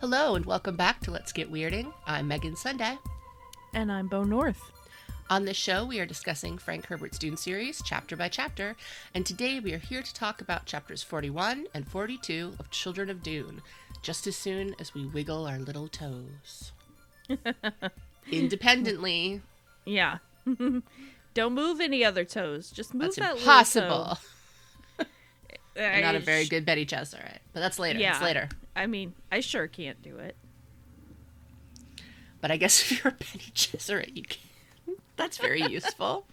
Hello and welcome back to Let's Get Weirding. I'm Megan Sunday. And I'm Bo North. On this show, we are discussing Frank Herbert's Dune series, chapter by chapter, and today we are here to talk about chapters 41 and 42 of Children of Dune, just as soon as we wiggle our little toes. Independently. Yeah. Don't move any other toes. Just move That's that impossible. Little toe. I'm not a very good Betty Chesser, but that's later. Yeah. It's later. I mean, I sure can't do it. But I guess if you're a Bene Gesserit, you can. That's very useful.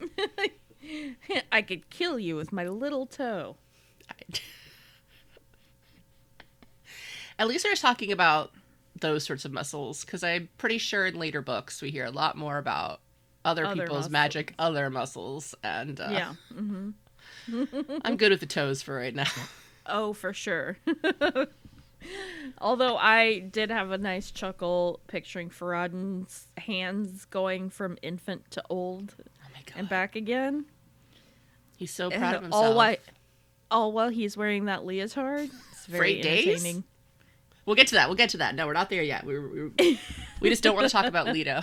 I could kill you with my little toe. At least they're talking about those sorts of muscles, because I'm pretty sure in later books we hear a lot more about other, Other people's muscles. magic, other muscles, and uh, Yeah. hmm I'm good with the toes for right now. Oh, for sure. Although I did have a nice chuckle picturing Farad'n's hands going from infant to old Oh and back again. he's so proud of himself. all while, all while he's wearing that leotard. It's very eight days? entertaining. We'll get to that. We'll get to that. No, we're not there yet. We we, we just don't want to talk about Leto.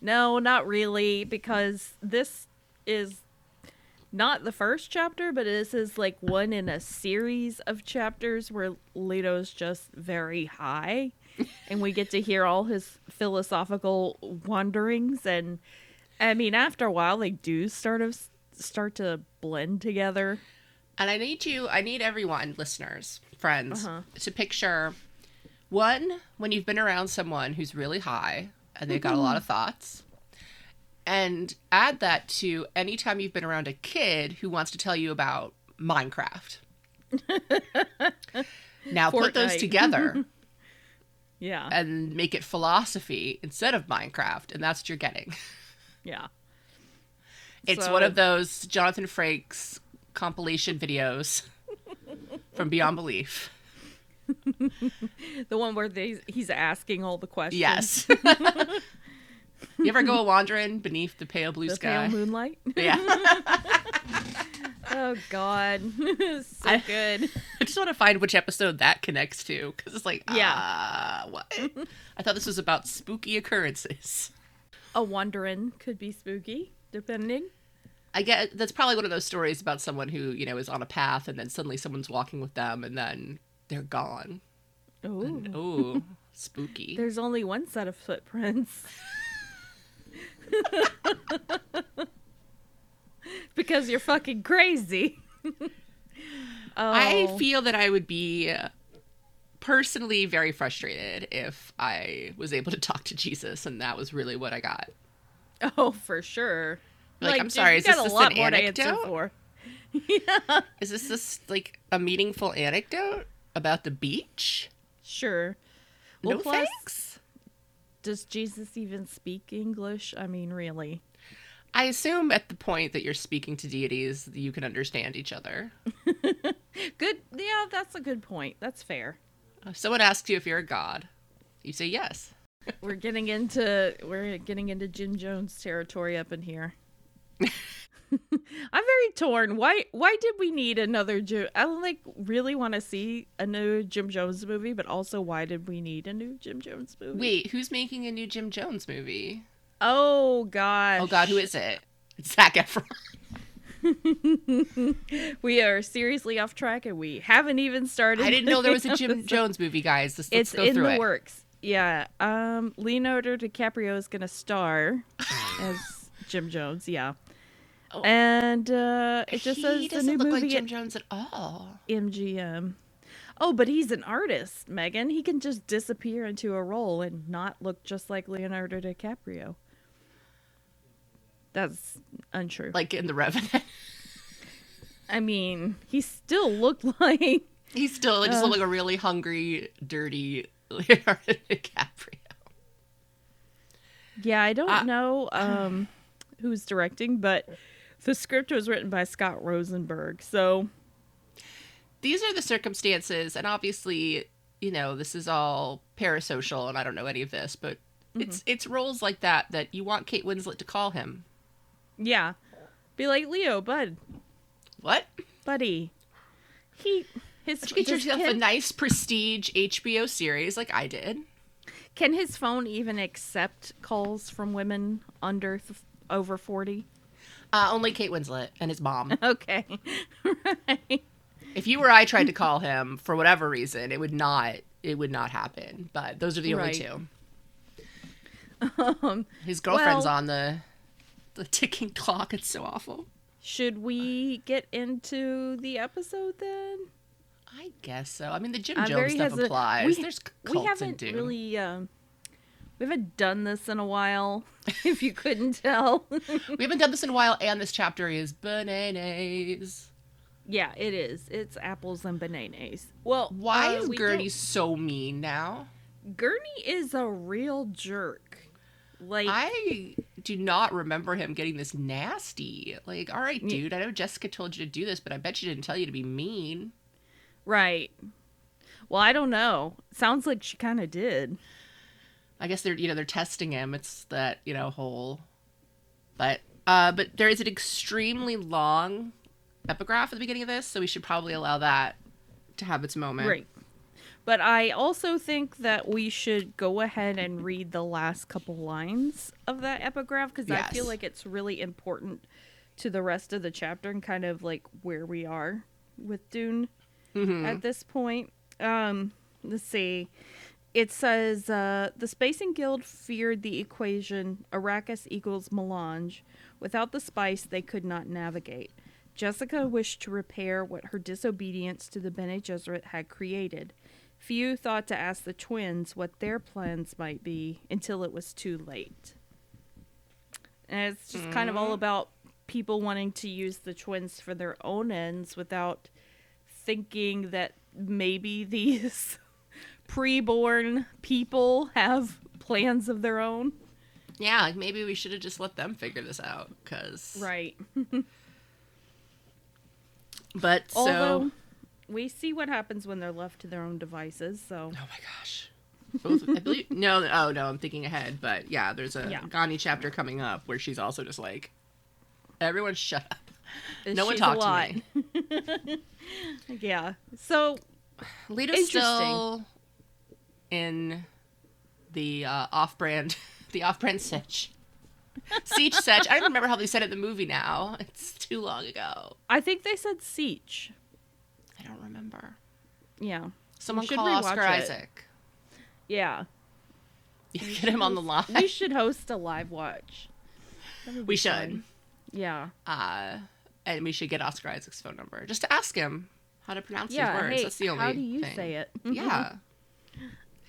No, not really, because this is not the first chapter, but this is like one in a series of chapters where Leto's just very high. and we get to hear all his philosophical wanderings and I mean after a while they do sort of start to blend together. And I need you, I need everyone, listeners, friends, Uh-huh. to picture one, when you've been around someone who's really high and they've got a lot of thoughts, and add that to anytime you've been around a kid who wants to tell you about Minecraft. now put those together Yeah. and make it philosophy instead of Minecraft, and that's what you're getting. Yeah. It's So- one of those Jonathan Frakes compilation videos from Beyond Belief. The one where they, he's asking all the questions. Yes. You ever go a wandering beneath the pale blue The sky? pale moonlight. yeah. Oh God, so I- good. I just want to find which episode that connects to because it's like, Yeah. yeah, what? I thought this was about spooky occurrences. A wandering could be spooky, depending. I get that's probably one of those stories about someone who you know is on a path and then suddenly someone's walking with them and then they're gone. Oh, Oh, spooky. there's only one set of footprints. Because you're fucking crazy. oh, I feel that I would be personally very frustrated if I was able to talk to Jesus and that was really what I got. oh, for sure. Like, I'm dude, sorry, is this a just lot an more anecdote? for. yeah. Is this this like a meaningful anecdote about the beach? Sure. Well, no plus, thanks. does Jesus even speak English? I mean, really? I assume at the point that you're speaking to deities, you can understand each other. Good. Yeah, that's a good point. That's fair. If someone asks you if you're a god, you say yes. We're getting into we're getting into Jim Jones territory up in here. I'm very torn. Why why did we need another Jim? I like really want to see a new Jim Jones movie, but also why did we need a new Jim Jones movie? Wait, who's making a new Jim Jones movie? Oh gosh. Oh god, who is it? It's Zac Efron. We are seriously off track, and we haven't even started. I didn't know there was a Jim. Jones movie, guys. Let's, let's It's go in through the it. works. Yeah. Um, Leonardo DiCaprio is gonna star as Jim Jones. Yeah. Oh. And uh, it just he says the doesn't new look movie like Jim Jones at all. MGM. Oh, but he's an artist, Megan. He can just disappear into a role and not look just like Leonardo DiCaprio. That's untrue. Like in The Revenant. I mean, he still looked like He still just Uh. look like a really hungry, dirty Leonardo DiCaprio. Yeah, I don't Uh, know um, who's directing, but the script was written by Scott Rosenberg. So, These are the circumstances, and obviously, you know, this is all parasocial, and I don't know any of this, but Mm-hmm. it's it's roles like that that you want Kate Winslet to call him. Yeah. Be like, Leo, bud, What? buddy. He his Get does yourself a nice prestige HBO series like I did. can his phone even accept calls from women under th- over 40? Uh, only Kate Winslet and his mom. Okay. right. if you or I tried to call him for whatever reason, it would not. It would not happen. But those are the only Right. two. Um, His girlfriend's Well- on the the ticking clock. It's so awful. should we get into the episode then? I guess so. I mean, the Jim I'm Jones stuff hesitant. applies. We- There's we cults in haven't Dune. really um, we haven't done this in a while if you couldn't tell We haven't done this in a while, and this chapter is bananas. yeah it is it's apples and bananas well Why uh, is we Gertie don't- so mean now? gurney is a real jerk like I do not remember him getting this nasty. Like, all right, dude, I know Jessica told you to do this, but I bet she didn't tell you to be mean. right well i don't know sounds like she kind of did I guess they're you know they're testing him. It's that you know whole, but uh, but there is an extremely long epigraph at the beginning of this, so we should probably allow that to have its moment. Right. But I also think that we should go ahead and read the last couple lines of that epigraph because I feel like it's really important to the rest of the chapter and kind of like where we are with Dune Mhm. at this point. Um, let's see. It says uh, the Spacing Guild feared the equation Arrakis equals melange. Without the spice, they could not navigate. Jessica wished to repair what her disobedience to the Bene Gesserit had created. Few thought to ask the twins what their plans might be until it was too late. And it's just kind of all mm-hmm. about people wanting to use the twins for their own ends without thinking that maybe these pre-born people have plans of their own. Yeah, like maybe we should have just let them figure this out, because Right. But so, Although we see what happens when they're left to their own devices, so oh my gosh, Both, I believe no, oh no, I'm thinking ahead, but yeah, there's a Yeah. Gani chapter coming up where she's also just like, everyone shut up. No one she's talk a to me. yeah. So Interesting. still in the uh, off-brand, the off-brand Sitch. Siege Setch. I don't remember how they said it in the movie now. It's too long ago. I think they said Siege. I don't remember. Yeah. Someone should call rewatch Oscar it. Isaac. Yeah. You get him on the line. We should host a live watch. We should. fun. Yeah. Uh, and we should get Oscar Isaac's phone number just to ask him how to pronounce Yeah. his words. Hey, That's the only how do you thing. say it? Yeah.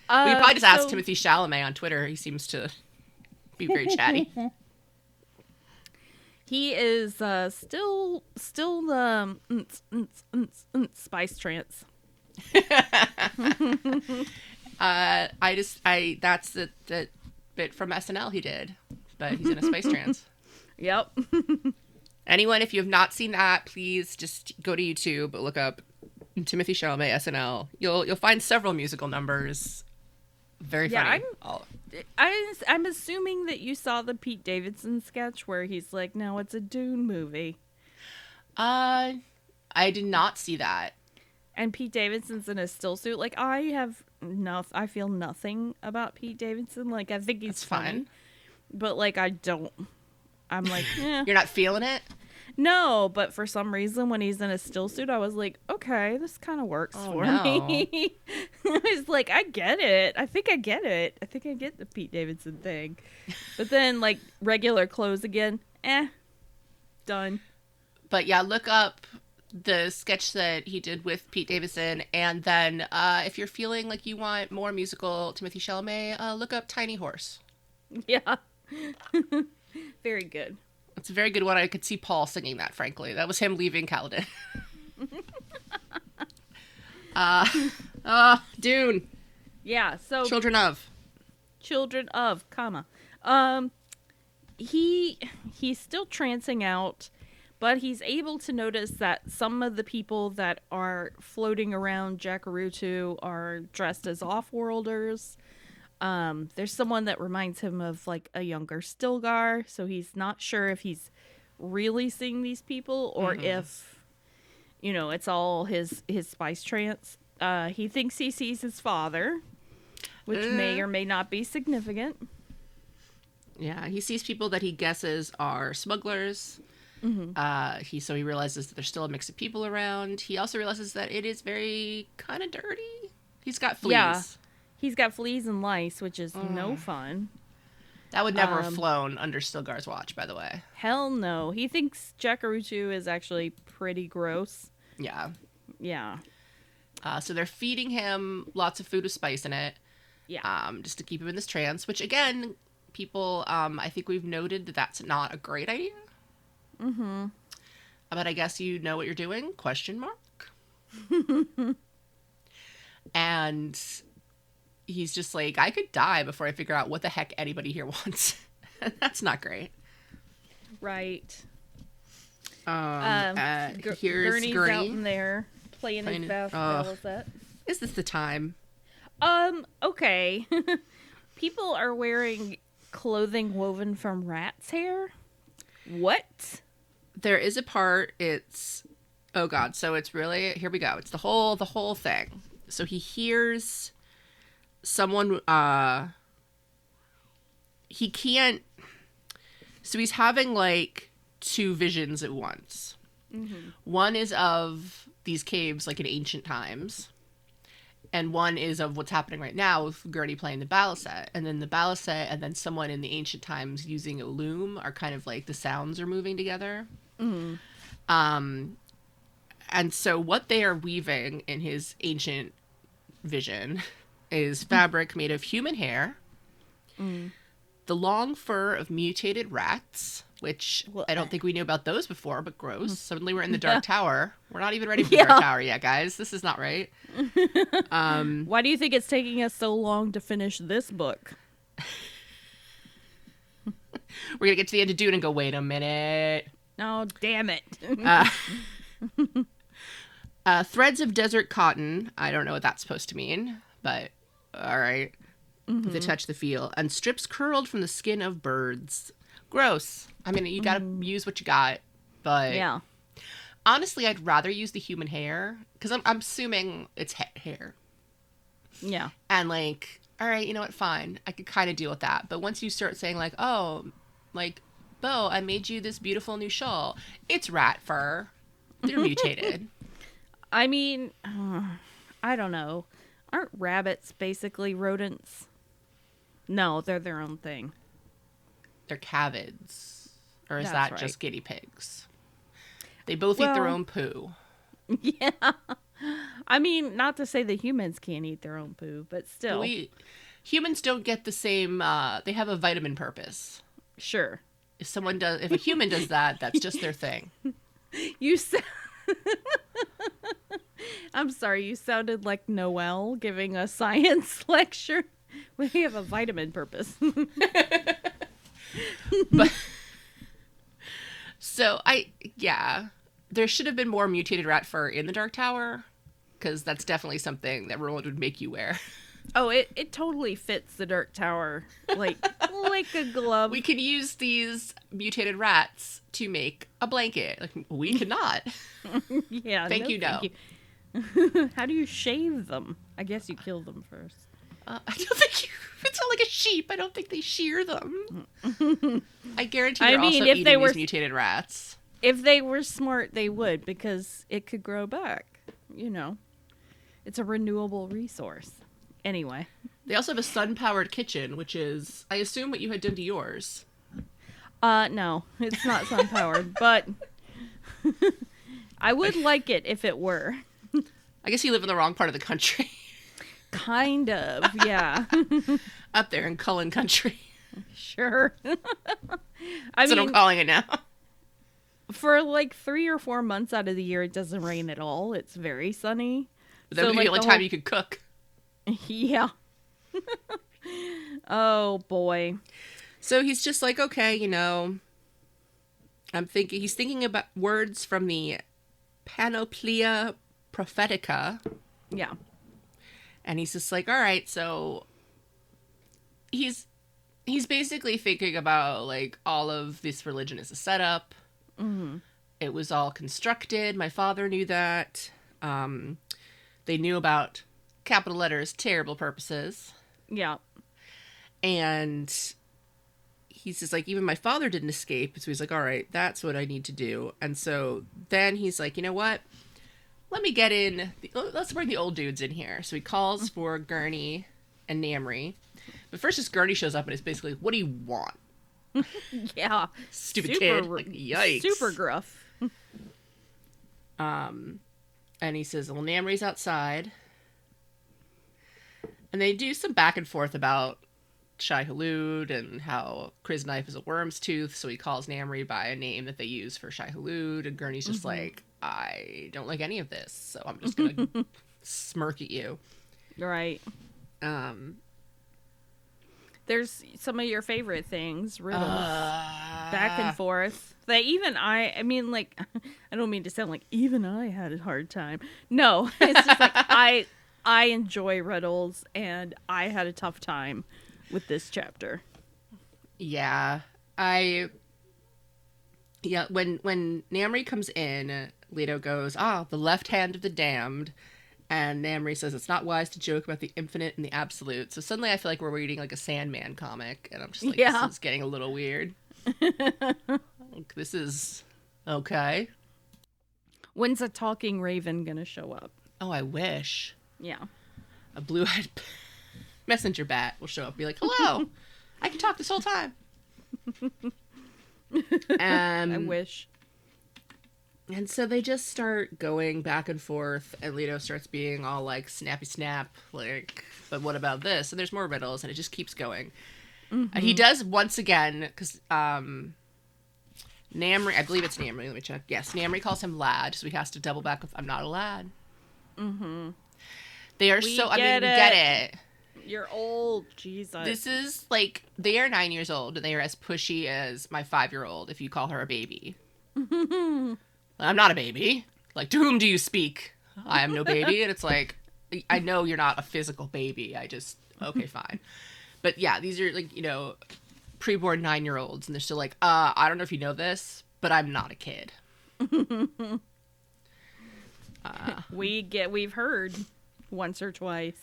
Uh, we probably just ask so- Timothée Chalamet on Twitter. He seems to be very chatty. He is uh, still still the um, nts, nts, nts, nts, spice trance. Uh, I just I that's the the bit from SNL he did, but he's in a space trance. Yep. Anyone, if you have not seen that, please just go to YouTube, look up Timothée Chalamet SNL. You'll you'll find several musical numbers. Very Yeah, funny. I'm- I, I'm assuming that you saw the Pete Davidson sketch where he's like, "No, it's a Dune movie," Uh, I did not see that. And Pete Davidson's in a still suit. Like, I have no, I feel nothing about Pete Davidson. Like, I think he's fine. but like, I don't. I'm like, eh. You're not feeling it. no, but for some reason, when he's in a still suit, I was like, okay, this kind of works Oh, for no. me. I was like, I get it. I think I get it. I think I get the Pete Davidson thing. But then, like, regular clothes again, eh, done. But yeah, look up the sketch that he did with Pete Davidson, and then uh, if you're feeling like you want more musical Timothée Chalamet, uh, look up Tiny Horse. Yeah. Very good. It's a very good one. I could see Paul singing that. Frankly, that was him leaving Caladan. uh, uh, Dune, Yeah, so Children of. children of comma um he he's still trancing out but he's able to notice that some of the people that are floating around Jacurutu are dressed as off-worlders. Um, there's someone that reminds him of like a younger Stilgar, so he's not sure if he's really seeing these people or if you know, it's all his his spice trance. Uh, he thinks he sees his father, which may Uh. or may not be significant. Yeah, he sees people that he guesses are smugglers. Uh, he so he realizes that there's still a mix of people around. He also realizes that it is very kind of dirty. He's got fleas. Yeah. He's got fleas and lice, which is no Mm. fun. That would never have Um, flown under Stilgar's watch, by the way. Hell no. He thinks Jacurutu is actually pretty gross. Yeah. Yeah. Uh, so they're feeding him lots of food with spice in it, Yeah. um, just to keep him in this trance. Which again, people, um, I think we've noted that that's not a great idea. Mm-hmm. But I guess you know what you're doing? Question mark. and he's just like, I could die before I figure out what the heck anybody here wants. That's not great. Right. Um, Um, uh, here's Gurney's Gurney. out in there playing Playing- his Ugh. baliset. Is this the time? Um, okay. People are wearing clothing woven from rat's hair. What? There is a part. It's oh god. So it's really here we go. It's the whole the whole thing. So he hears someone. uh He can't. So he's having like two visions at once. One is of these caves like in ancient times. And one is of what's happening right now with Gurney playing the baliset. And then the baliset and then someone in the ancient times using a loom are kind of like the sounds are moving together. Um, and so what they are weaving in his ancient vision is fabric made of human hair, the long fur of mutated rats, which Well, I don't think we knew about those before, but gross. Suddenly we're in the Yeah. Dark Tower. We're not even ready for the Yeah. Dark Tower yet, guys. This is not right. um, Why do you think it's taking us so long to finish this book? we're gonna get to the end of Dune and go, wait a minute. Oh, damn it. Uh, uh, threads of desert cotton. I don't know what that's supposed to mean, but all right. Mm-hmm. To touch the feel. And strips curled from the skin of birds. Gross. I mean, you gotta use what you got, but Mm. yeah. honestly, I'd rather use the human hair because I'm, I'm assuming it's ha- hair. Yeah. And like, all right, you know what? Fine, I could kind of deal with that. But once you start saying like, oh, like, Bo, I made you this beautiful new shawl. It's rat fur. They're mutated. I mean, I don't know. Aren't rabbits basically rodents? No, they're their own thing. They're cavids, or is That's that right. just guinea pigs? They both eat their own poo. yeah. I mean, not to say the humans can't eat their own poo, but still. We humans don't get the same. Uh, they have a vitamin purpose. Sure. If someone does, if a human does that, that's just their thing. You said. I'm sorry, you sounded like Noel giving a science lecture. We have a vitamin purpose. But so I, yeah, there should have been more mutated rat fur in the Dark Tower, because that's definitely something that roland would make you wear. Oh, it, it totally fits the Dark Tower like like a glove. We could use these mutated rats to make a blanket. Like we cannot. yeah. Thank you, no. you. How do you shave them? I guess you kill them first. Uh, I don't think you. It's not like a sheep. I don't think they shear them. I guarantee I mean, also if they these were- mutated rats. If they were smart, they would because it could grow back. You know, it's a renewable resource. Anyway, They also have a sun-powered kitchen, which is, I assume, what you had done to yours. uh, no, it's not sun powered, but I would like it if it were. I guess you live in the wrong part of the country, Kind of, yeah, up there in Cullen Country. sure. I That's what I'm calling it now. for like three or four months out of the year, it doesn't rain at all. It's very sunny. But that So, would be like, the only time whole- you could cook. yeah. oh boy. So he's just like, okay, you know, I'm thinking, he's thinking about words from the Panoplia Prophetica, Yeah. and he's just like, all right, so he's he's basically thinking about like all of this religion is a setup. it was all constructed. My father knew that. Um, they knew about capital letters, terrible purposes. Yeah. And he says, like, even my father didn't escape. So he's like, all right, that's what I need to do. And so then he's like, you know what? Let me get in. The, let's bring the old dudes in here. So he calls for Gurney and Namri. But first, just Gurney shows up and it's basically, what do you want? Yeah. Stupid Super kid. Like, yikes. Super gruff. Um, and he says, "Well, Namri's outside," and they do some back and forth about Shai Hulud and how crysknife is a worm's tooth, so he calls Namri by a name that they use for Shai Hulud, and Gurney's just like, "I don't like any of this, so I'm just gonna smirk at you." Right. Um, There's some of your favorite things, riddles. back uh, and forth. That even I, I mean, like, I don't mean to sound like even I had a hard time. No, it's just like I, I enjoy riddles, and I had a tough time with this chapter. Yeah, I. Yeah, when when Namri comes in, Leto goes, "Ah, the left hand of the damned," and Namri says it's not wise to joke about the infinite and the absolute. So suddenly, I feel like we're reading like a Sandman comic, and I'm just like, Yeah. this is getting a little weird. like, this is okay. When's a talking raven gonna show up? Oh, I wish Yeah, a blue-eyed messenger bat will show up, and be like, "Hello, I can talk this whole time." um, I wish. And so they just start going back and forth, and Leto starts being all like snappy snap, like, but what about this? And there's more riddles, and it just keeps going. And he does once again, because um, Namri, I believe it's Namri, let me check. Yes, Namri calls him lad, so he has to double back with, I'm not a lad. Mm-hmm. They are We so, I mean, it. get it. You're old, Jesus. This is like, they are nine years old, and they are as pushy as my five year old if you call her a baby. I'm not a baby. Like, to whom do you speak? I am no baby. And it's like, I know you're not a physical baby. I just, okay, fine. But yeah, these are like, you know, preborn nine year olds, and they're still like, uh, I don't know if you know this, but I'm not a kid. we get, we've heard once or twice.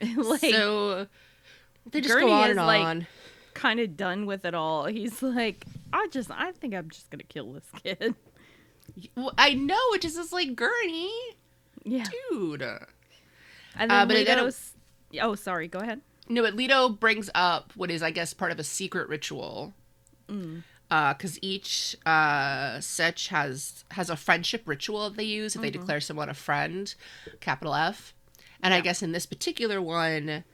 like, so they just Gurney go on is, and like- on. kind of done with it all. He's like, I just, I think I'm just gonna kill this kid. Well, I know, it just is like, Gurney, Yeah. dude. And Uh, then but it- Leto's. Oh, sorry. Go ahead. No, but Leto brings up what is, I guess, part of a secret ritual. Uh, because each uh, Sietch has has a friendship ritual that they use if they mm-hmm. declare someone a friend, capital F. And I guess in this particular one,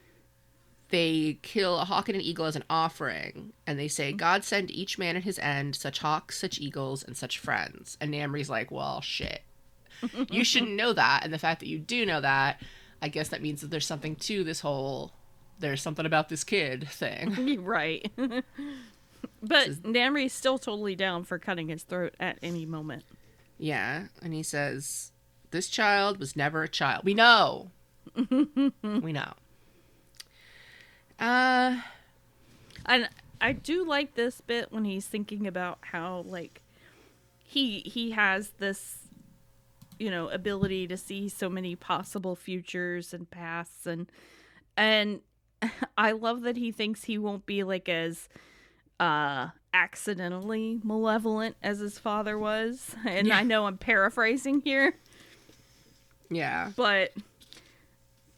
they kill a hawk and an eagle as an offering, and they say, mm-hmm. "God send each man at his end such hawks, such eagles, and such friends." And Namri's like, "Well, shit, you shouldn't know that." And the fact that you do know that, I guess that means that there's something to this whole "there's something about this kid" thing. right. but Namri's still totally down for cutting his throat at any moment. Yeah, and he says, "This child was never a child." We know. we know. Uh, And I do like this bit when he's thinking about how like he he has this you know ability to see so many possible futures and pasts and and I love that he thinks he won't be like as uh accidentally malevolent as his father was. And Yeah. I know I'm paraphrasing here. yeah. but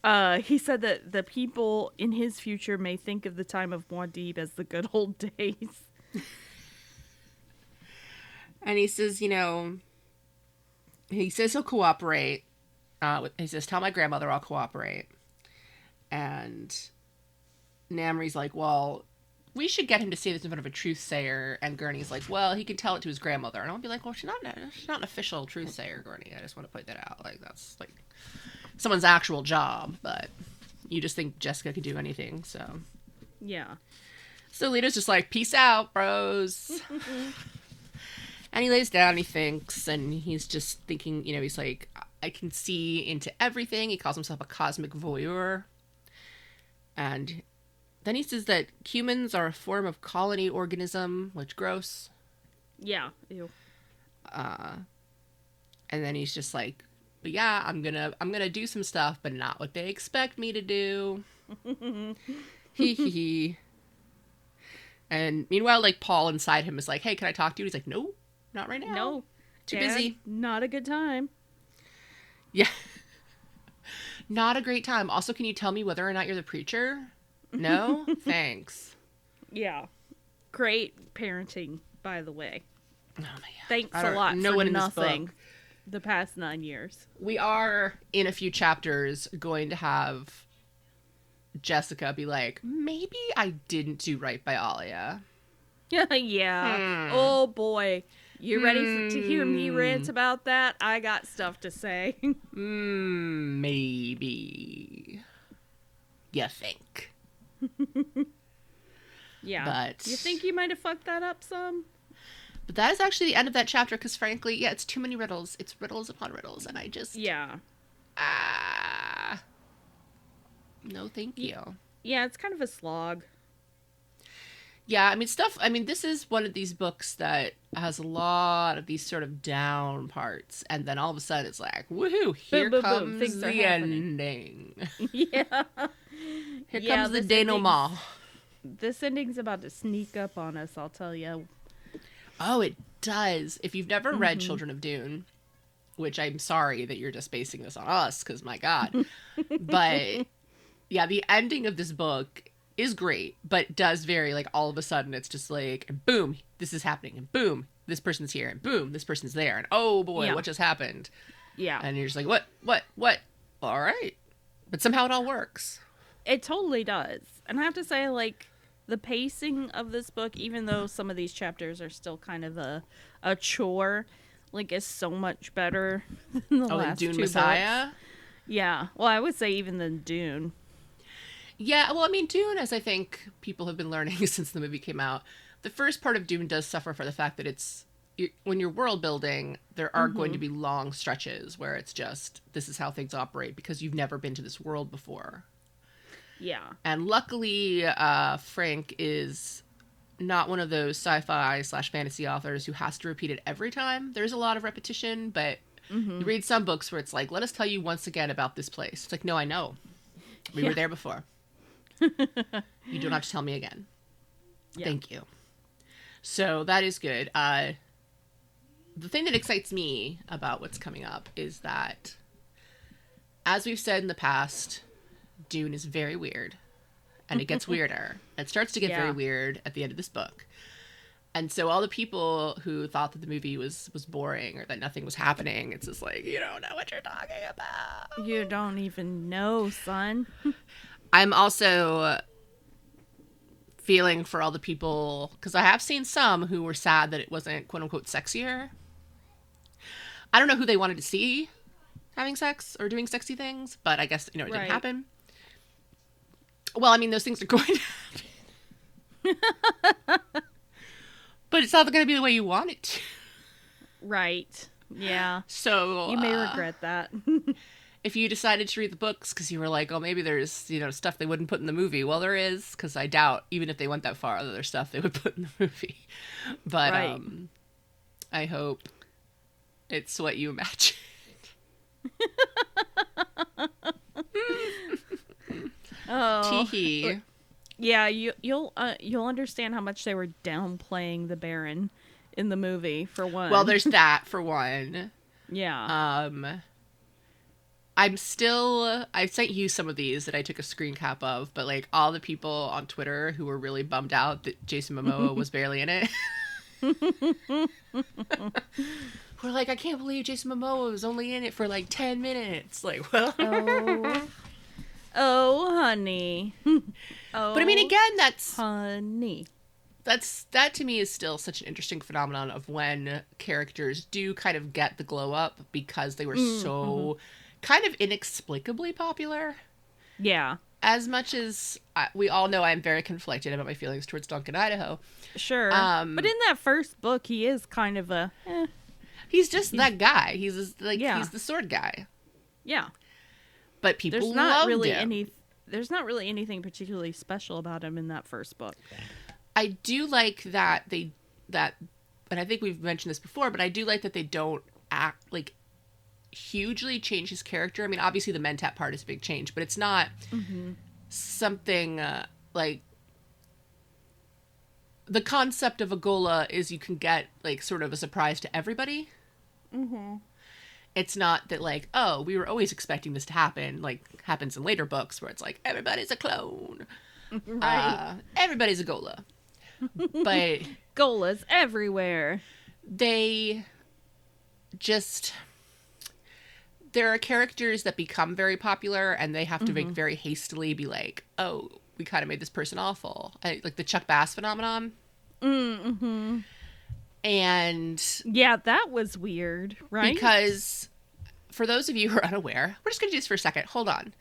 uh, he said that the people in his future may think of the time of Muad'Dib as the good old days. And he says, you know, he says he'll cooperate. Uh, with, he says, "Tell my grandmother I'll cooperate." And Namri's like, "Well, we should get him to say this in front of a truth sayer." And Gurney's like, "Well, he can tell it to his grandmother." And I'll be like, "Well, she's not she's not an official truth sayer, Gurney. I just want to point that out. Like that's like someone's actual job, but you just think Jessica could do anything, so." Yeah. So Leto's just like, peace out, bros. and he lays down and he thinks, and he's just thinking, you know, he's like, I can see into everything. He calls himself a cosmic voyeur. And then he says that humans are a form of colony organism, which gross. Yeah. Ew. Uh, and then he's just like, "But yeah, I'm gonna I'm gonna do some stuff, but not what they expect me to do." Hee hee hee. And meanwhile, like Paul inside him is like, "Hey, can I talk to you?" He's like, "No, not right now. No, too Dad, busy." Not a good time. Yeah. Not a great time. Also, can you tell me whether or not you're the preacher? No? Thanks. Yeah. Great parenting, by the way. Oh my god. Thanks a lot no for nothing. The past nine years. We are in a few chapters going to have Jessica be like, maybe I didn't do right by Alia. yeah. Hmm. Oh boy. You ready for, to hear me Hmm. rant about that? I got stuff to say. Mm, maybe. You think. yeah. But- you think you might have fucked that up some? But that is actually the end of that chapter because, frankly, yeah, it's too many riddles. It's riddles upon riddles, and I just. Yeah. Ah. No, thank you. Yeah, it's kind of a slog. Yeah, I mean stuff. I mean, this is one of these books that has a lot of these sort of down parts, and then all of a sudden it's like, woohoo! Here boom, boom, comes things the ending. yeah. Here Yeah, comes the denouement. This ending's about to sneak up on us, I'll tell you. Oh, it does. If you've never read Mm-hmm. Children of Dune, which I'm sorry that you're just basing this on us, because my God, but yeah, the ending of this book is great, but does vary. Like all of a sudden, it's just like, boom, this is happening, and boom, this person's here, and boom, this person's there, and oh boy, Yeah. what just happened? Yeah. And you're just like, what, what, what? All right, but somehow it all works. It totally does. And I have to say, like, the pacing of this book, even though some of these chapters are still kind of a, a chore, like, is so much better than the Oh, last Dune two Messiah. books. Yeah. Well, I would say even than Dune. Yeah, well, I mean, Dune, as I think people have been learning since the movie came out, the first part of Dune does suffer for the fact that it's when you're world building, there are going to be long stretches where it's just this is how things operate because you've never been to this world before. Yeah. And luckily, uh, Frank is not one of those sci-fi slash fantasy authors who has to repeat it every time. There's a lot of repetition, but you read some books where it's like, let us tell you once again about this place. It's like, no, I know. We Yeah. were there before. You don't have to tell me again. Yeah. Thank you. So that is good. Uh, the thing that excites me about what's coming up is that, as we've said in the past, Dune is very weird, and it gets weirder. It starts to get very weird at the end of this book. And so all the people who thought that the movie was was boring or that nothing was happening, it's just like you don't know what you're talking about. You don't even know, son. I'm also feeling for all the people because I have seen some who were sad that it wasn't quote unquote sexier. I don't know who they wanted to see having sex or doing sexy things, but I guess you know it Right. didn't happen. Well, I mean those things are going to happen. but it's not going to be the way you want it to. Right. Yeah. So You may uh, regret that. if you decided to read the books because you were like, oh, maybe there's you know stuff they wouldn't put in the movie. Well, there is because I doubt even if they went that far, there's stuff they would put in the movie. But Right. um, I hope it's what you imagine. oh. Teehee. Yeah, you you'll uh, you'll understand how much they were downplaying the Baron in the movie for one. Well, there's that for one. yeah. Um, I'm still. I sent you some of these that I took a screen cap of, but like all the people on Twitter who were really bummed out that Jason Momoa was barely in it. We're like, I can't believe Jason Momoa was only in it for like ten minutes. Like, well, oh. oh, honey. oh. but I mean, oh, again, that's honey. that's that to me is still such an interesting phenomenon of when characters do kind of get the glow up because they were so mm-hmm. Kind of inexplicably popular. Yeah. as much as I, we all know I'm very conflicted about my feelings towards Duncan Idaho, Sure. Um, but in that first book, he is kind of a. Eh, he's just that guy. He's just, like Yeah. he's the sword guy. yeah. But people There's not really him. any. There's not really anything particularly special about him in that first book. I do like that they that and I think we've mentioned this before, but I do like that they don't act like hugely change his character. I mean, obviously the Mentat part is a big change, but it's not something uh, like the concept of a ghola is you can get like sort of a surprise to everybody. Mm-hmm. It's not that like oh we were always expecting this to happen like happens in later books where it's like everybody's a clone, Right. uh, everybody's a ghola, but gholas everywhere. they just there are characters that become very popular and they have to make very hastily be like oh we kind of made this person awful I, like the chuck bass phenomenon Mm-hmm. and Yeah, that was weird, right? because for those of you who are unaware we're just going to do this for a second hold on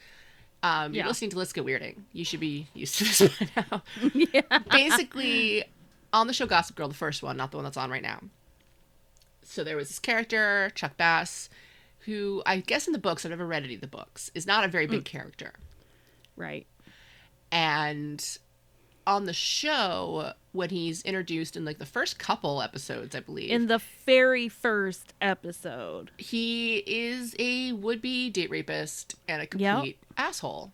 um, you're Yeah. listening to Let's Get Weirding. You should be used to this by now. yeah. basically on the show Gossip Girl, the first one, not the one that's on right now. So there was this character, Chuck Bass, who I guess in the books, I've never read any of the books, is not a very big character. Right. And on the show, when he's introduced in like the first couple episodes, I believe, In the very first episode. he is a would-be date rapist and a complete asshole.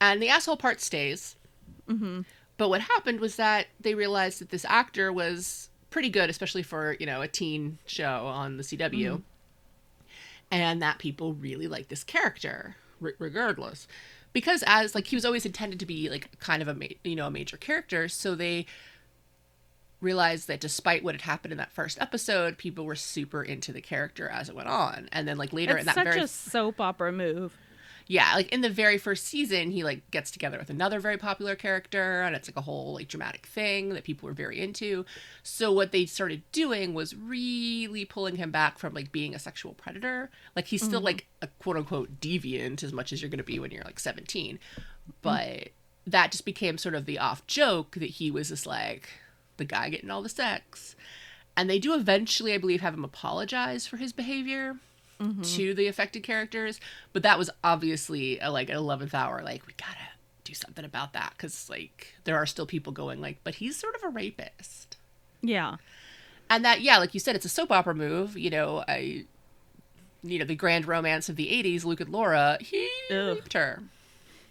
And the asshole part stays. Mm-hmm. But what happened was that they realized that this actor was pretty good, especially for you know a teen show on the CW, and that people really like this character, r- regardless, because as like he was always intended to be like kind of a ma- you know a major character, so they realized that despite what had happened in that first episode, people were super into the character as it went on, and then like later It's in that such very a soap opera move. Yeah, like in the very first season, he like gets together with another very popular character, and it's like a whole like dramatic thing that people were very into. So what they started doing was really pulling him back from like being a sexual predator. Like he's still mm-hmm. like a quote unquote deviant as much as you're going to be when you're like 17, mm-hmm. but that just became sort of the off joke that he was just like the guy getting all the sex. And they do eventually, I believe, have him apologize for his behavior to the affected characters, but that was obviously a, like an eleventh hour. Like we gotta do something about that because like there are still people going like, but he's sort of a rapist, Yeah. and that yeah, like you said, it's a soap opera move. You know, I, you know, the grand romance of the '80s, Luke and Laura, he Ugh. raped her.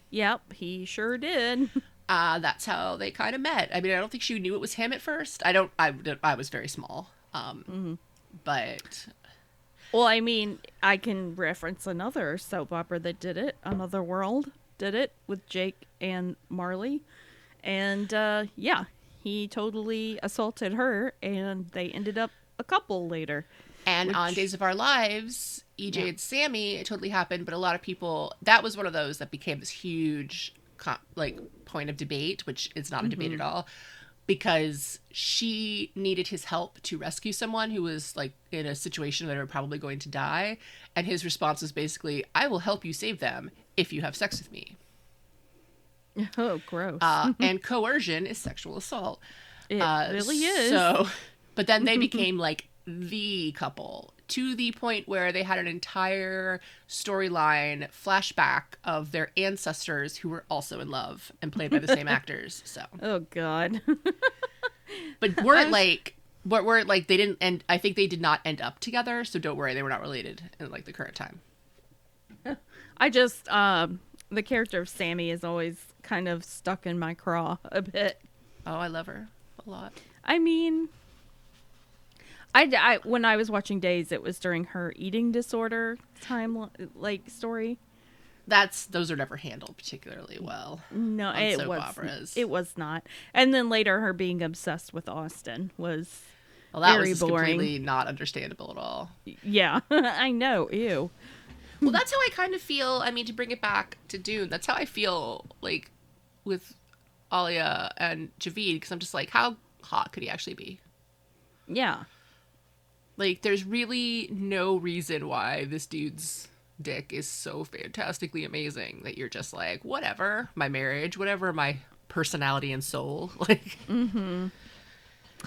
Yep, he sure did. Uh, that's how they kind of met. I mean, I don't think she knew it was him at first. I don't. I I was very small. Um, but Well, I mean, I can reference another soap opera that did it. Another World did it with Jake and Marley. And uh, yeah, he totally assaulted her, and they ended up a couple later. And on Days of Our Lives, EJ Yeah. and Sami, it totally happened, but a lot of people, that was one of those that became this huge, like, point of debate, which is not a debate Mm-hmm. at all, because she needed his help to rescue someone who was, like, in a situation that they were probably going to die. And his response was basically, I will help you save them if you have sex with me. Oh, gross. Uh, and coercion is sexual assault. it Uh, really is. So, but then they became like the couple to the point where they had an entire storyline flashback of their ancestors who were also in love and played by the same actors. So, oh, God. but weren't like. But weren't like they didn't end. I think they did not end up together. So don't worry, they were not related in like the current time. I just, um, the character of Sami is always kind of stuck in my craw a bit. Oh, I love her a lot. I mean, I, I when I was watching Days, it was during her eating disorder time like story. That's those are never handled particularly well. No, it was operas. it was not. And then later, her being obsessed with Austin was Well, that Very was boring. completely not understandable at all. yeah. I know. Ew. Well, that's how I kind of feel. I mean, to bring it back to Dune, that's how I feel like with Alia and Javid because I'm just like, how hot could he actually be? Yeah. Like, there's really no reason why this dude's dick is so fantastically amazing that you're just like, whatever, my marriage, whatever, my personality and soul. Like, mm-hmm.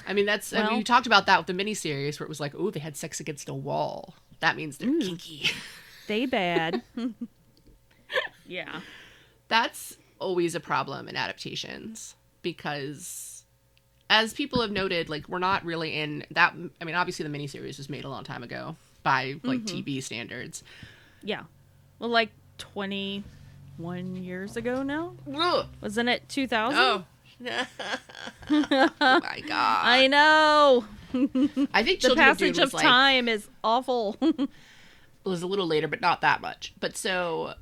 I mean, that's, I mean, you talked about that with the miniseries where it was like, oh, they had sex against a wall. That means they're kinky. They bad. yeah. that's always a problem in adaptations because as people have noted, like we're not really in that. I mean, obviously the miniseries was made a long time ago by like mm-hmm. TV standards. Yeah. Well, like 21 years ago now? Ugh. Wasn't it 2000? Oh. oh my god! I know. I think The Children of passage of like time is awful. It was a little later, but not that much. But so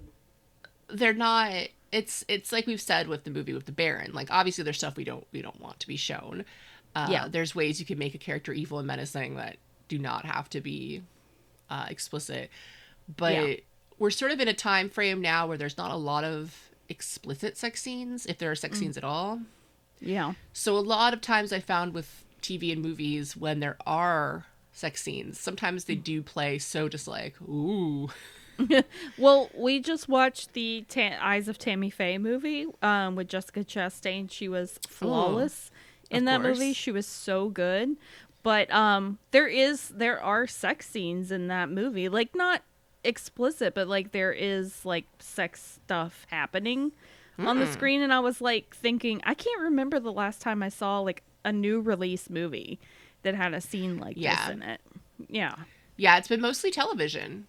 they're not. It's it's like we've said with the movie with the Baron. Like obviously there's stuff we don't we don't want to be shown. Uh, Yeah. There's ways you can make a character evil and menacing that do not have to be uh, explicit. But Yeah. we're sort of in a time frame now where there's not a lot of explicit sex scenes, if there are Mm. sex scenes at all. yeah. So a lot of times I found with TV and movies when there are sex scenes, sometimes they do play so just like ooh. Well, we just watched the Ta- Eyes of Tammy Faye movie um, with Jessica Chastain. She was flawless in that course. movie. She was so good. But um, there is there are sex scenes in that movie, like not explicit, but like there is like sex stuff happening on the screen. And I was like thinking, I can't remember the last time I saw like a new release movie that had a scene like Yeah. this in it. Yeah. Yeah, it's been mostly television.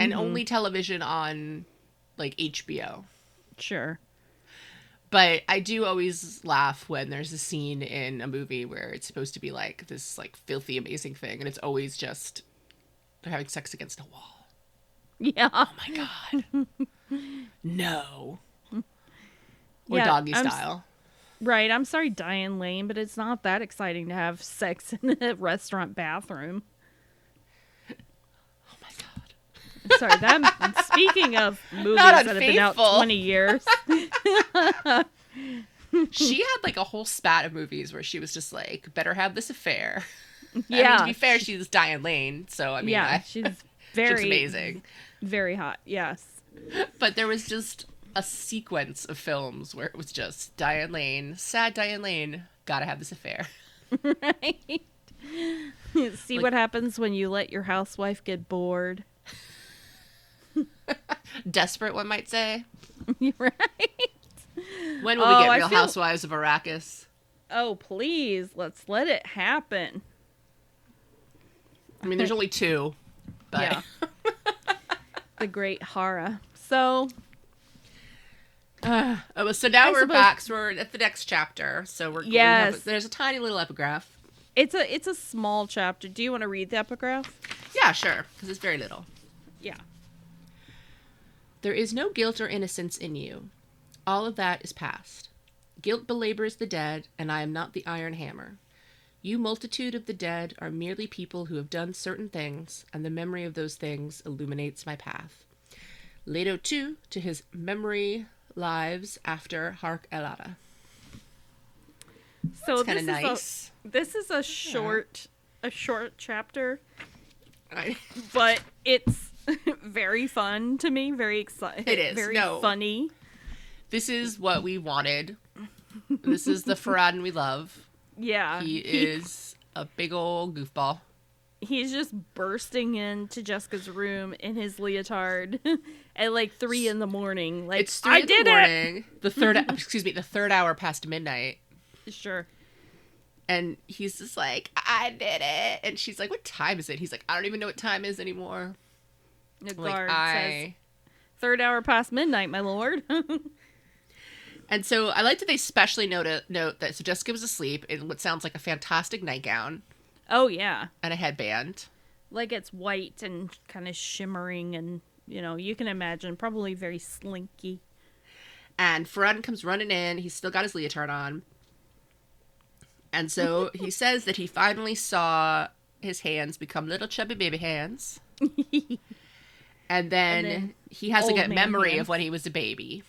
And Mm-hmm. only television on like HBO. Sure. But I do always laugh when there's a scene in a movie where it's supposed to be like this like filthy amazing thing and it's always just they're having sex against a wall. Yeah. Oh my god. no. Or Yeah, doggy I'm s- style. Right, I'm sorry, Diane Lane, but it's not that exciting to have sex in a restaurant bathroom. Oh my god. Sorry, that. speaking of movies that have been out 20 years, she had like a whole spat of movies where she was just like, better have this affair. I mean, yeah, to be fair, she's Diane Lane, so I mean, yeah, I, she's she's very amazing. very hot. Yes, But there was just a sequence of films where it was just Diane Lane, sad Diane Lane, gotta have this affair. right. See Like- what happens when you let your housewife get bored. Desperate, one might say. right? When will Oh, we get Real feel- Housewives of Arrakis? Oh, please, let's let it happen. I mean, there's only two, but Yeah. the great Hara. So, Oh, so now I we're suppose- back. So we're at the next chapter. So we're we have a- Yes. there's a tiny little epigraph. It's a it's a small chapter. Do you want to read the epigraph? Yeah, sure, because it's very little. Yeah. There is no guilt or innocence in you. All of that is past. Guilt belabors the dead, and I am not the iron hammer. You multitude of the dead are merely people who have done certain things, and the memory of those things illuminates my path. Leto too to his memory lives after Harq al-Ada. So this is nice. a this is a short a short chapter, but it's very fun to me. Very exciting. It is, very no. funny. this is what we wanted. This is the Farad'n we love. Yeah, He is a big old goofball. he's just bursting into Jessica's room in his leotard at like three in the morning. Like It's three I in did the morning. The third, excuse me, the third hour past midnight. Sure. and he's just like, "I did it," and she's like, "What time is it?" He's like, "I don't even know what time is anymore." The Like guard says I, third hour past midnight, my lord. and so I like that they specially note note that so Jessica was asleep in what sounds like a fantastic nightgown oh yeah. and a headband. like it's white and kind of shimmering and you know you can imagine probably very slinky And Farad'n comes running in. He's still got his leotard on. And so he says that he finally saw his hands become little chubby baby hands. and then, then he has like a memory hands. of when he was a baby.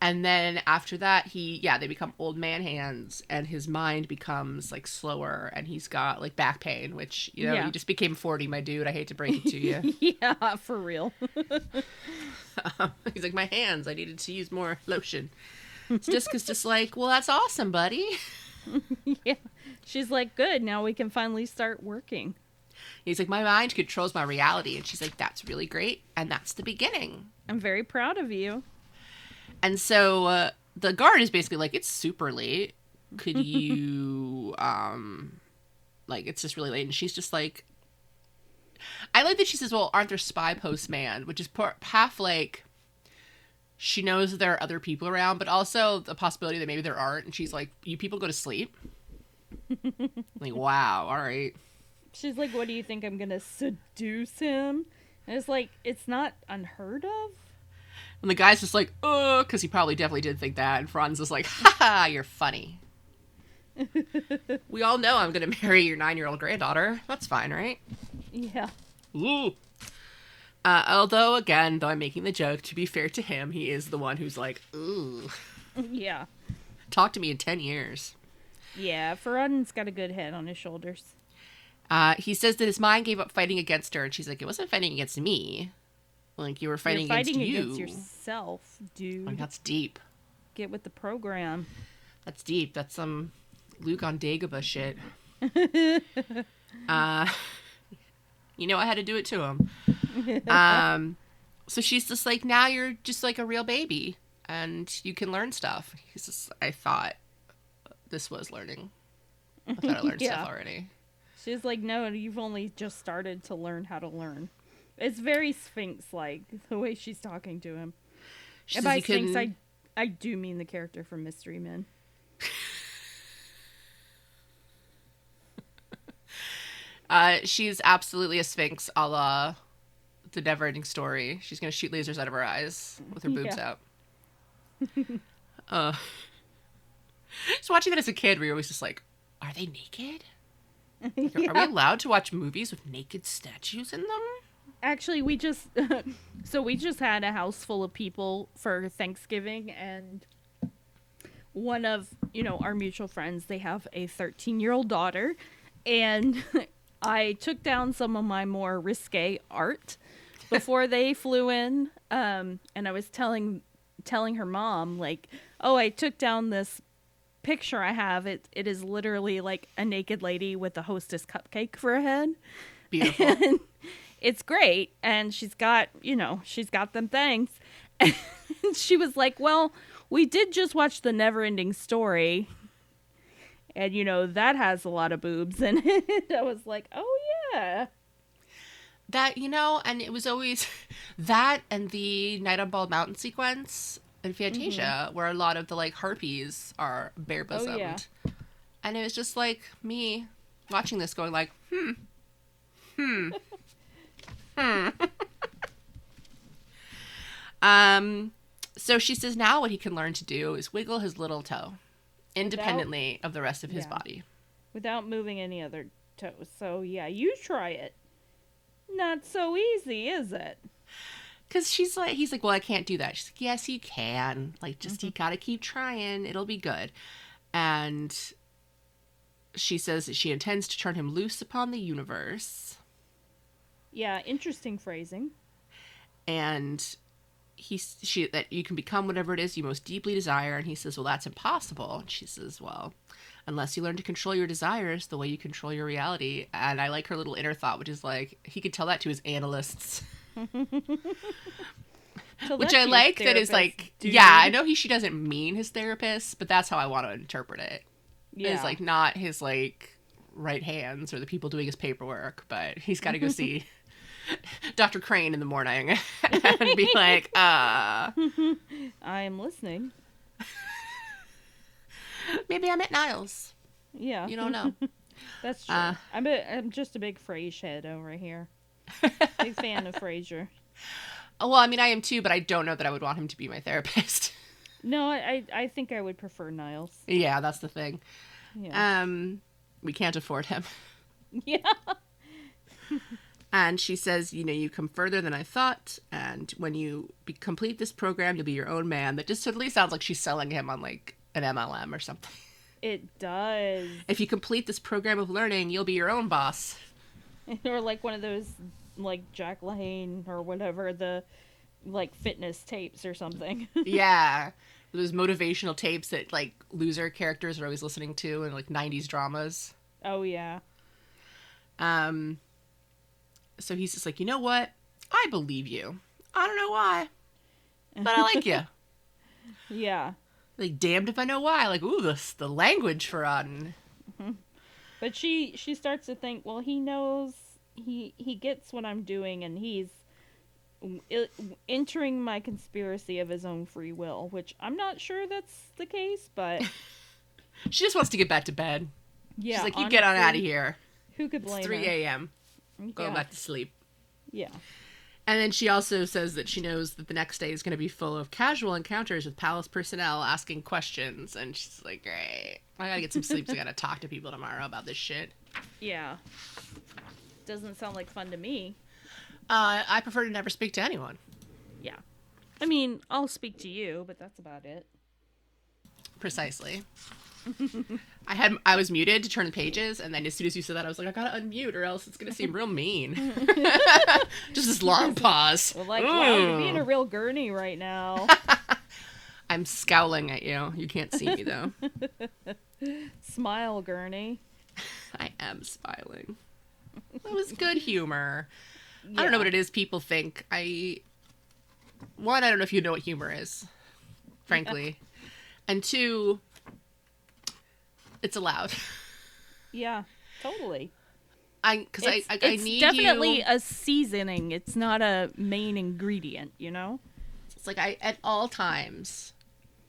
And then after that, he, yeah, they become old man hands, and his mind becomes like slower, and he's got like back pain, which, you know, Yeah. you just became 40, my dude. I hate to break it to you. yeah for real um, He's like, my hands. I needed to use more lotion. Jessica's just like, well, that's awesome, buddy. yeah she's like good now we can finally start working He's like, my mind controls my reality. And she's like, that's really great. And that's the beginning. i'm very proud of you And so uh, the guard is basically like, it's super late. could you um like it's just really late and she's just like I like that she says, "Well, aren't there spy posts, man?" Which is par- half like she knows there are other people around, but also the possibility that maybe there aren't. And she's like, "You people go to sleep." like, wow, all right. She's like, "What do you think? I'm gonna seduce him?" And it's like, it's not unheard of. And the guy's just like, "Oh," because he probably definitely did think that. And Farad'n's is like, "Ha ha, you're funny." we all know I'm gonna marry your nine-year-old granddaughter. That's fine, right? Yeah. Ooh. Uh, although, again, though I'm making the joke, to be fair to him, he is the one who's like, ooh, Yeah. talk to me in 10 years. Yeah. Farad'n's got a good head on his shoulders. Uh, he says that his mind gave up fighting against her, and she's like, it wasn't fighting against me. Like, you were fighting, You're fighting against, against you. yourself, dude. Like, that's deep. Get with the program. That's deep. That's some Luke on Dagobah shit. uh, you know, I had to do it to him. Um, so she's just like, now you're just like a real baby, and you can learn stuff. He's just, I thought this was learning. I thought I learned Yeah. stuff already. She's like, no, you've only just started to learn how to learn. It's very Sphinx like the way she's talking to him. She and by Sphinx, I I do mean the character from Mystery Men. Uh, she's absolutely a sphinx, a la the never-ending story. She's gonna shoot lasers out of her eyes with her boobs Yeah. out. uh, just watching that as a kid, we were always just like, "Are they naked? Like, Are we allowed to watch movies with naked statues in them?" Actually, we just so we just had a house full of people for Thanksgiving, and one of you know our mutual friends they have a 13 year old daughter, and I took down some of my more risque art before they flew in, um, and I was telling telling her mom like, oh, I took down this picture I have. It it is literally like a naked lady with a hostess cupcake for a head. Beautiful. and it's great. And she's got you know she's got them things. And she was like well we did just watch the never ending story. And you know that has a lot of boobs in it. I was like oh yeah. That you know, and it was always that and the Night on Bald Mountain sequence in Fantasia, where a lot of the like harpies are bare bosomed. Oh, yeah. And it was just like me watching this, going like, hmm, hmm, hmm. um. So she says now what he can learn to do is wiggle his little toe, independently of the rest of his Yeah. body. without moving any other toes so yeah you try it not so easy is it Cause she's like, he's like, well, I can't do that. She's like, yes, you can. Like, just you mm-hmm. gotta keep trying. It'll be good. And she says that she intends to turn him loose upon the universe. yeah interesting phrasing And he's she that you can become whatever it is you most deeply desire. And he says, well, that's impossible. And she says, well, unless you learn to control your desires the way you control your reality. And I like her little inner thought, which is like he could tell that to his analysts. Which I like that is like dude. yeah I know he she doesn't mean his therapist but that's how I want to interpret it yeah It's like not his like right hands or the people doing his paperwork but he's got to go see Dr. Crane in the morning and be like uh i am listening maybe I'm at Niles yeah you don't know That's true. Uh, I'm a, I'm just a big Frasier head over here. big fan of Frasier. well I mean I am too but I don't know that I would want him to be my therapist No, I, I think I would prefer Niles. yeah that's the thing Yeah. um we can't afford him yeah. And she says, you know, you come further than I thought. And when you be- complete this program, you'll be your own man. That just totally sounds like she's selling him on like an MLM or something. It does. If you complete this program of learning, you'll be your own boss. or like one of those like Jack LaLanne or whatever the like fitness tapes or something. yeah. Those motivational tapes that like loser characters are always listening to in like 90s dramas. oh yeah. Um, so he's just like, you know what? I believe you. I don't know why, but I like you. Yeah. Like, damned if I know why. Like, ooh, the, the language Farad'n. But she she starts to think, well, he knows he he gets what I'm doing, and he's entering my conspiracy of his own free will, which I'm not sure that's the case, but She just wants to get back to bed. yeah, She's like, you get on out of here. Who could blame It's 3 her? a.m. Going back to sleep. Yeah, And then she also says that she knows that the next day is going to be full of casual encounters with palace personnel asking questions. And she's like, great. I got to get some sleep. so I got to talk to people tomorrow about this shit. yeah. Doesn't sound like fun to me. Uh, I prefer to never speak to anyone. Yeah, I mean, I'll speak to you, but that's about it. Precisely. I had I was muted to turn the pages, and then as soon as you said that, I was like, I gotta unmute, or else it's gonna seem real mean. Just this long pause. Well, like, wow, you're being a real Gurney right now. I'm scowling at you. You can't see me though. Smile, Gurney. I am smiling. It was good humor. I don't know what it is people think. I one, I don't know if you know what humor is, frankly, and two, it's allowed. Yeah, totally. I because I, I, I it's need definitely you. a seasoning. It's not a main ingredient, you know? It's like I at all times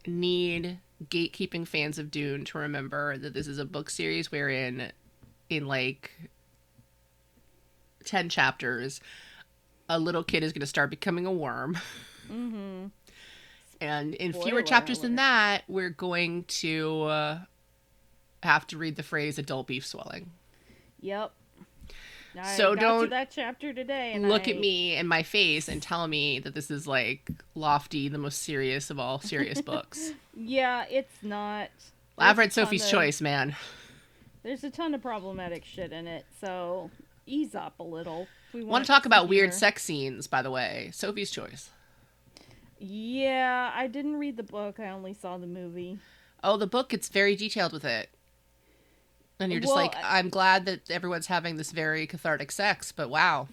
need gatekeeping fans of Dune to remember that this is a book series wherein in like 10 chapters a little kid is going to start becoming a worm. Mm-hmm. And in Spoiler fewer chapters than that, we're going to uh, have to read the phrase adult beef swelling. Yep. I So don't that chapter today and Look I- at me in my face and tell me that this is like lofty, the most serious of all serious books. Yeah, it's not. I've read Sophie's of- Choice, man. There's a ton of problematic shit in it, so ease up a little. We want to talk about weird sex scenes, by the way. Sophie's Choice. Yeah, I didn't read the book. I only saw the movie. Oh, the book gets very detailed with it. And you're just Well, like, I- I'm glad that everyone's having this very cathartic sex, but wow.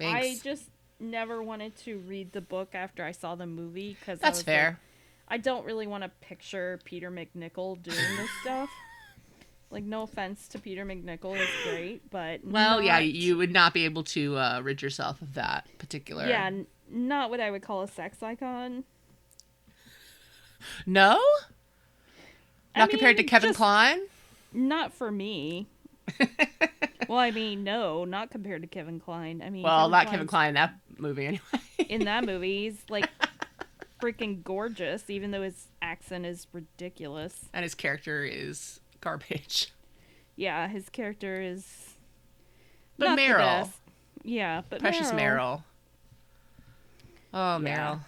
I just never wanted to read the book after I saw the movie because That's fair. I don't really want to picture Peter MacNicol doing this stuff. Like, no offense to Peter MacNicol, he's great, but Well, yeah, you would not be able to uh, rid yourself of that particular. yeah, n- not what I would call a sex icon. No? I Not compared to Kevin Kline? Not for me. well, I mean, no, not compared to Kevin Kline. I mean, Well, not Kevin Kline's- Kline in that movie anyway. in that movie, he's like freaking gorgeous, even though his accent is ridiculous. and his character is garbage. Yeah, his character is. But Meryl. Yeah, but Precious Meryl. Oh, Yeah. Meryl.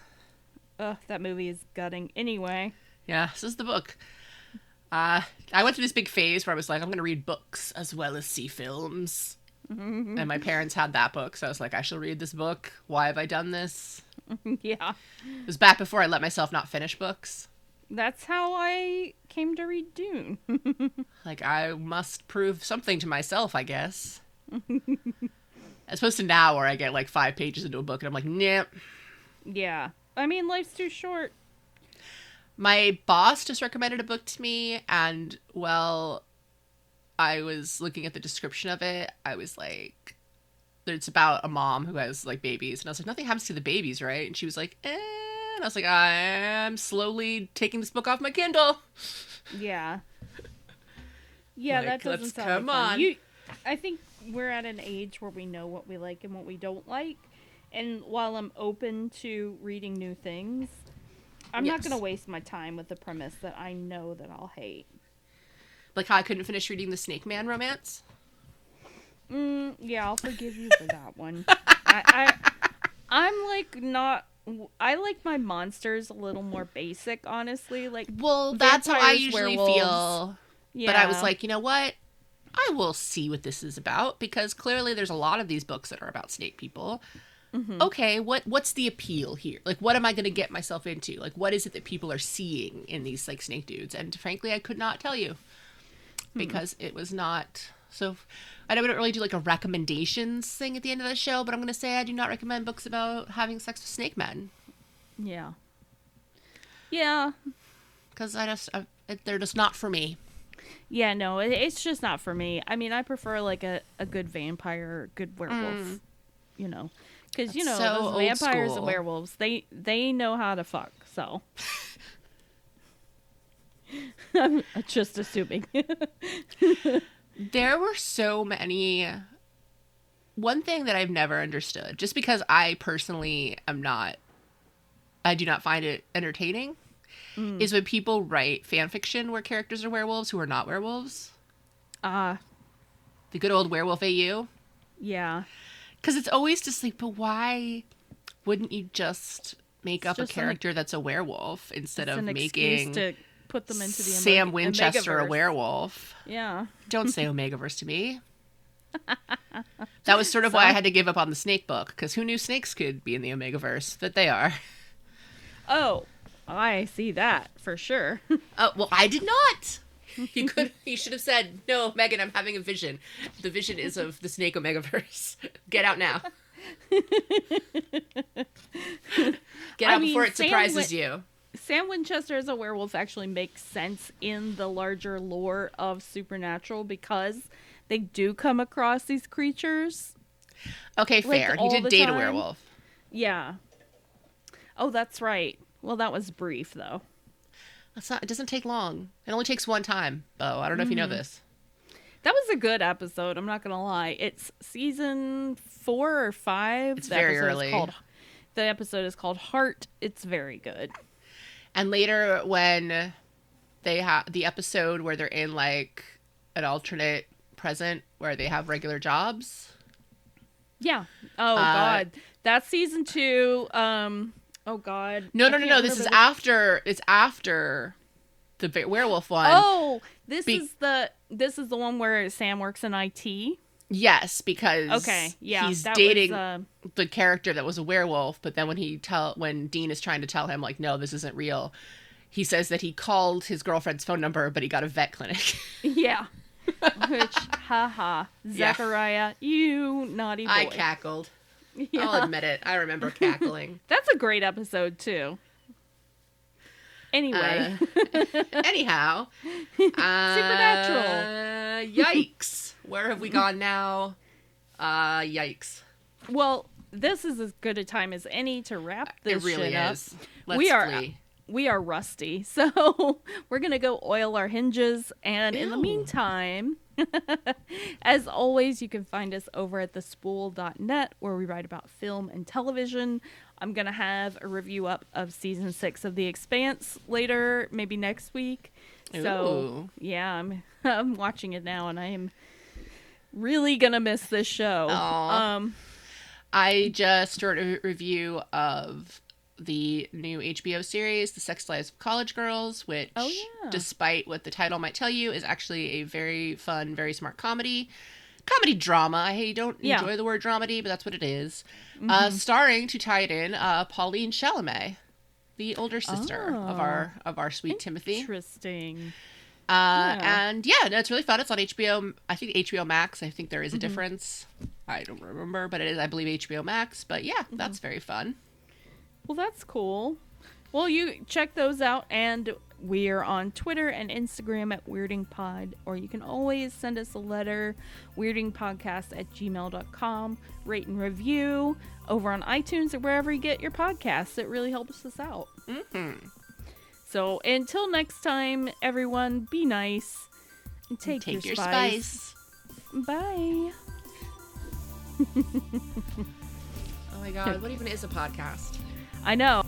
Ugh, that movie is gutting. Anyway, Yeah, this is the book. Uh, I went through this big phase where I was like, I'm going to read books as well as see films. Mm-hmm. And my parents had that book, so I was like, I shall read this book. Why have I done this? yeah, It was back before I let myself not finish books. That's how I came to read Dune. Like, I must prove something to myself, I guess. as opposed to now where I get like five pages into a book and I'm like, nah. yeah, I mean, life's too short. My boss just recommended a book to me, and well, I was looking at the description of it. I was like, it's about a mom who has like babies, and I was like, nothing happens to the babies, right? And she was like, eh. And I was like, I'm slowly taking this book off my Kindle. Yeah. Yeah, Like, that doesn't let's sound come like fun. on. You, I think we're at an age where we know what we like and what we don't like. And while I'm open to reading new things, I'm not going to waste my time with the premise that I know that I'll hate. Like how I couldn't finish reading the Snake Man romance. Mm, yeah, I'll forgive you for that one. I, I, I'm like not. I like my monsters a little more basic, honestly. Like, Well, that's how I usually werewolves. feel. yeah, But I was like, you know what? I will see what this is about because clearly there's a lot of these books that are about snake people. Mm-hmm. Okay, what what's the appeal here? Like what am I going to get myself into? Like what is it that people are seeing in these like snake dudes? And frankly, I could not tell you Hmm. because it was not so I don't really do like a recommendations thing at the end of the show, but I'm going to say I do not recommend books about having sex with snake men. yeah, yeah. because I just I, they're just not for me. Yeah, no, it, it's just not for me. I mean, I prefer like a, a good vampire, good werewolf. Mm. You know, because you know so those vampires school. and werewolves, they they know how to fuck. So. I'm just assuming. There were so many. One thing that I've never understood, just because I personally am not, I do not find it entertaining, is when people write fan fiction where characters are werewolves who are not werewolves. Ah, The good old werewolf AU. yeah. Because it's always just like, but why wouldn't you just make It's up a just an- character that's a werewolf instead of making to put them into the Sam Omega- Winchester a werewolf? Yeah. Don't say Omegaverse to me. That was sort of why I had to give up on the snake book because who knew snakes could be in the Omegaverse? That they are. Oh, I see that for sure. Oh well, I did not. You could. You should have said no, Megan. I'm having a vision. The vision is of the snake Omegaverse. Get out now. Get I out mean, before it Sam surprises Win- you. Sam Winchester as a werewolf actually makes sense in the larger lore of Supernatural because they do come across these creatures. Okay, Like, fair. he did date a werewolf. Yeah. Oh, that's right. Well, that was brief though. That's not. It doesn't take long. It only takes one time. Bo, I don't know if you Mm-hmm. know this. That was a good episode. I'm not gonna lie. It's season four or five. It's The very early. Called, the episode is called Heart. It's very good. And later, when they have the episode where they're in like an alternate present where they have regular jobs. Yeah. Oh Uh, God, that's season two. Um. Oh God. No, no, no, no. This is after. It's after the werewolf one. Oh, this Be- is the this is the one where Sam works in IT. Yes, because Okay, yeah, he's dating Was, uh, the character that was a werewolf. But then when he tell when Dean is trying to tell him like, no, this isn't real. He says that he called his girlfriend's phone number, but he got a vet clinic. yeah. Which, haha, Yeah. Zachariah, you naughty boy. I cackled. Yeah. I'll admit it. I remember cackling. That's a great episode too. Anyway, Uh, anyhow, Supernatural. Uh, yikes! Where have we gone now? Uh, yikes! well, this is as good a time as any to wrap this it really shit up. Let's We are- flee. we are rusty, so we're gonna go oil our hinges. And in the meantime, as always, you can find us over at thespool.net where we write about film and television. I'm gonna have a review up of season six of The Expanse later, maybe next week. So yeah, I'm I'm watching it now, and I am really gonna miss this show. Aw. Um, I just wrote a review of the new HBO series, The Sex Lives of College Girls, which, Oh, yeah. despite what the title might tell you, is actually a very fun, very smart comedy. Comedy drama. I don't Yeah. enjoy the word dramedy, but that's what it is. Mm-hmm. Uh, starring, to tie it in, uh, Pauline Chalamet, the older sister of Oh. our of our sweet Timothée. interesting. Uh, Yeah. And yeah, no, it's really fun. It's on HBO. I think HBO Max. I think there is a Mm-hmm. difference. I don't remember, but it is, I believe, HBO Max. But yeah, Mm-hmm. that's very fun. Well, that's cool. Well, you check those out, and we are on Twitter and Instagram at WeirdingPod, or you can always send us a letter, weirdingpodcast at gmail.com, rate and review over on iTunes or wherever you get your podcasts. It really helps us out. hmm So until next time, everyone, be nice and take, Take your, your spice. spice. Bye. Oh my god, what even is a podcast? I know.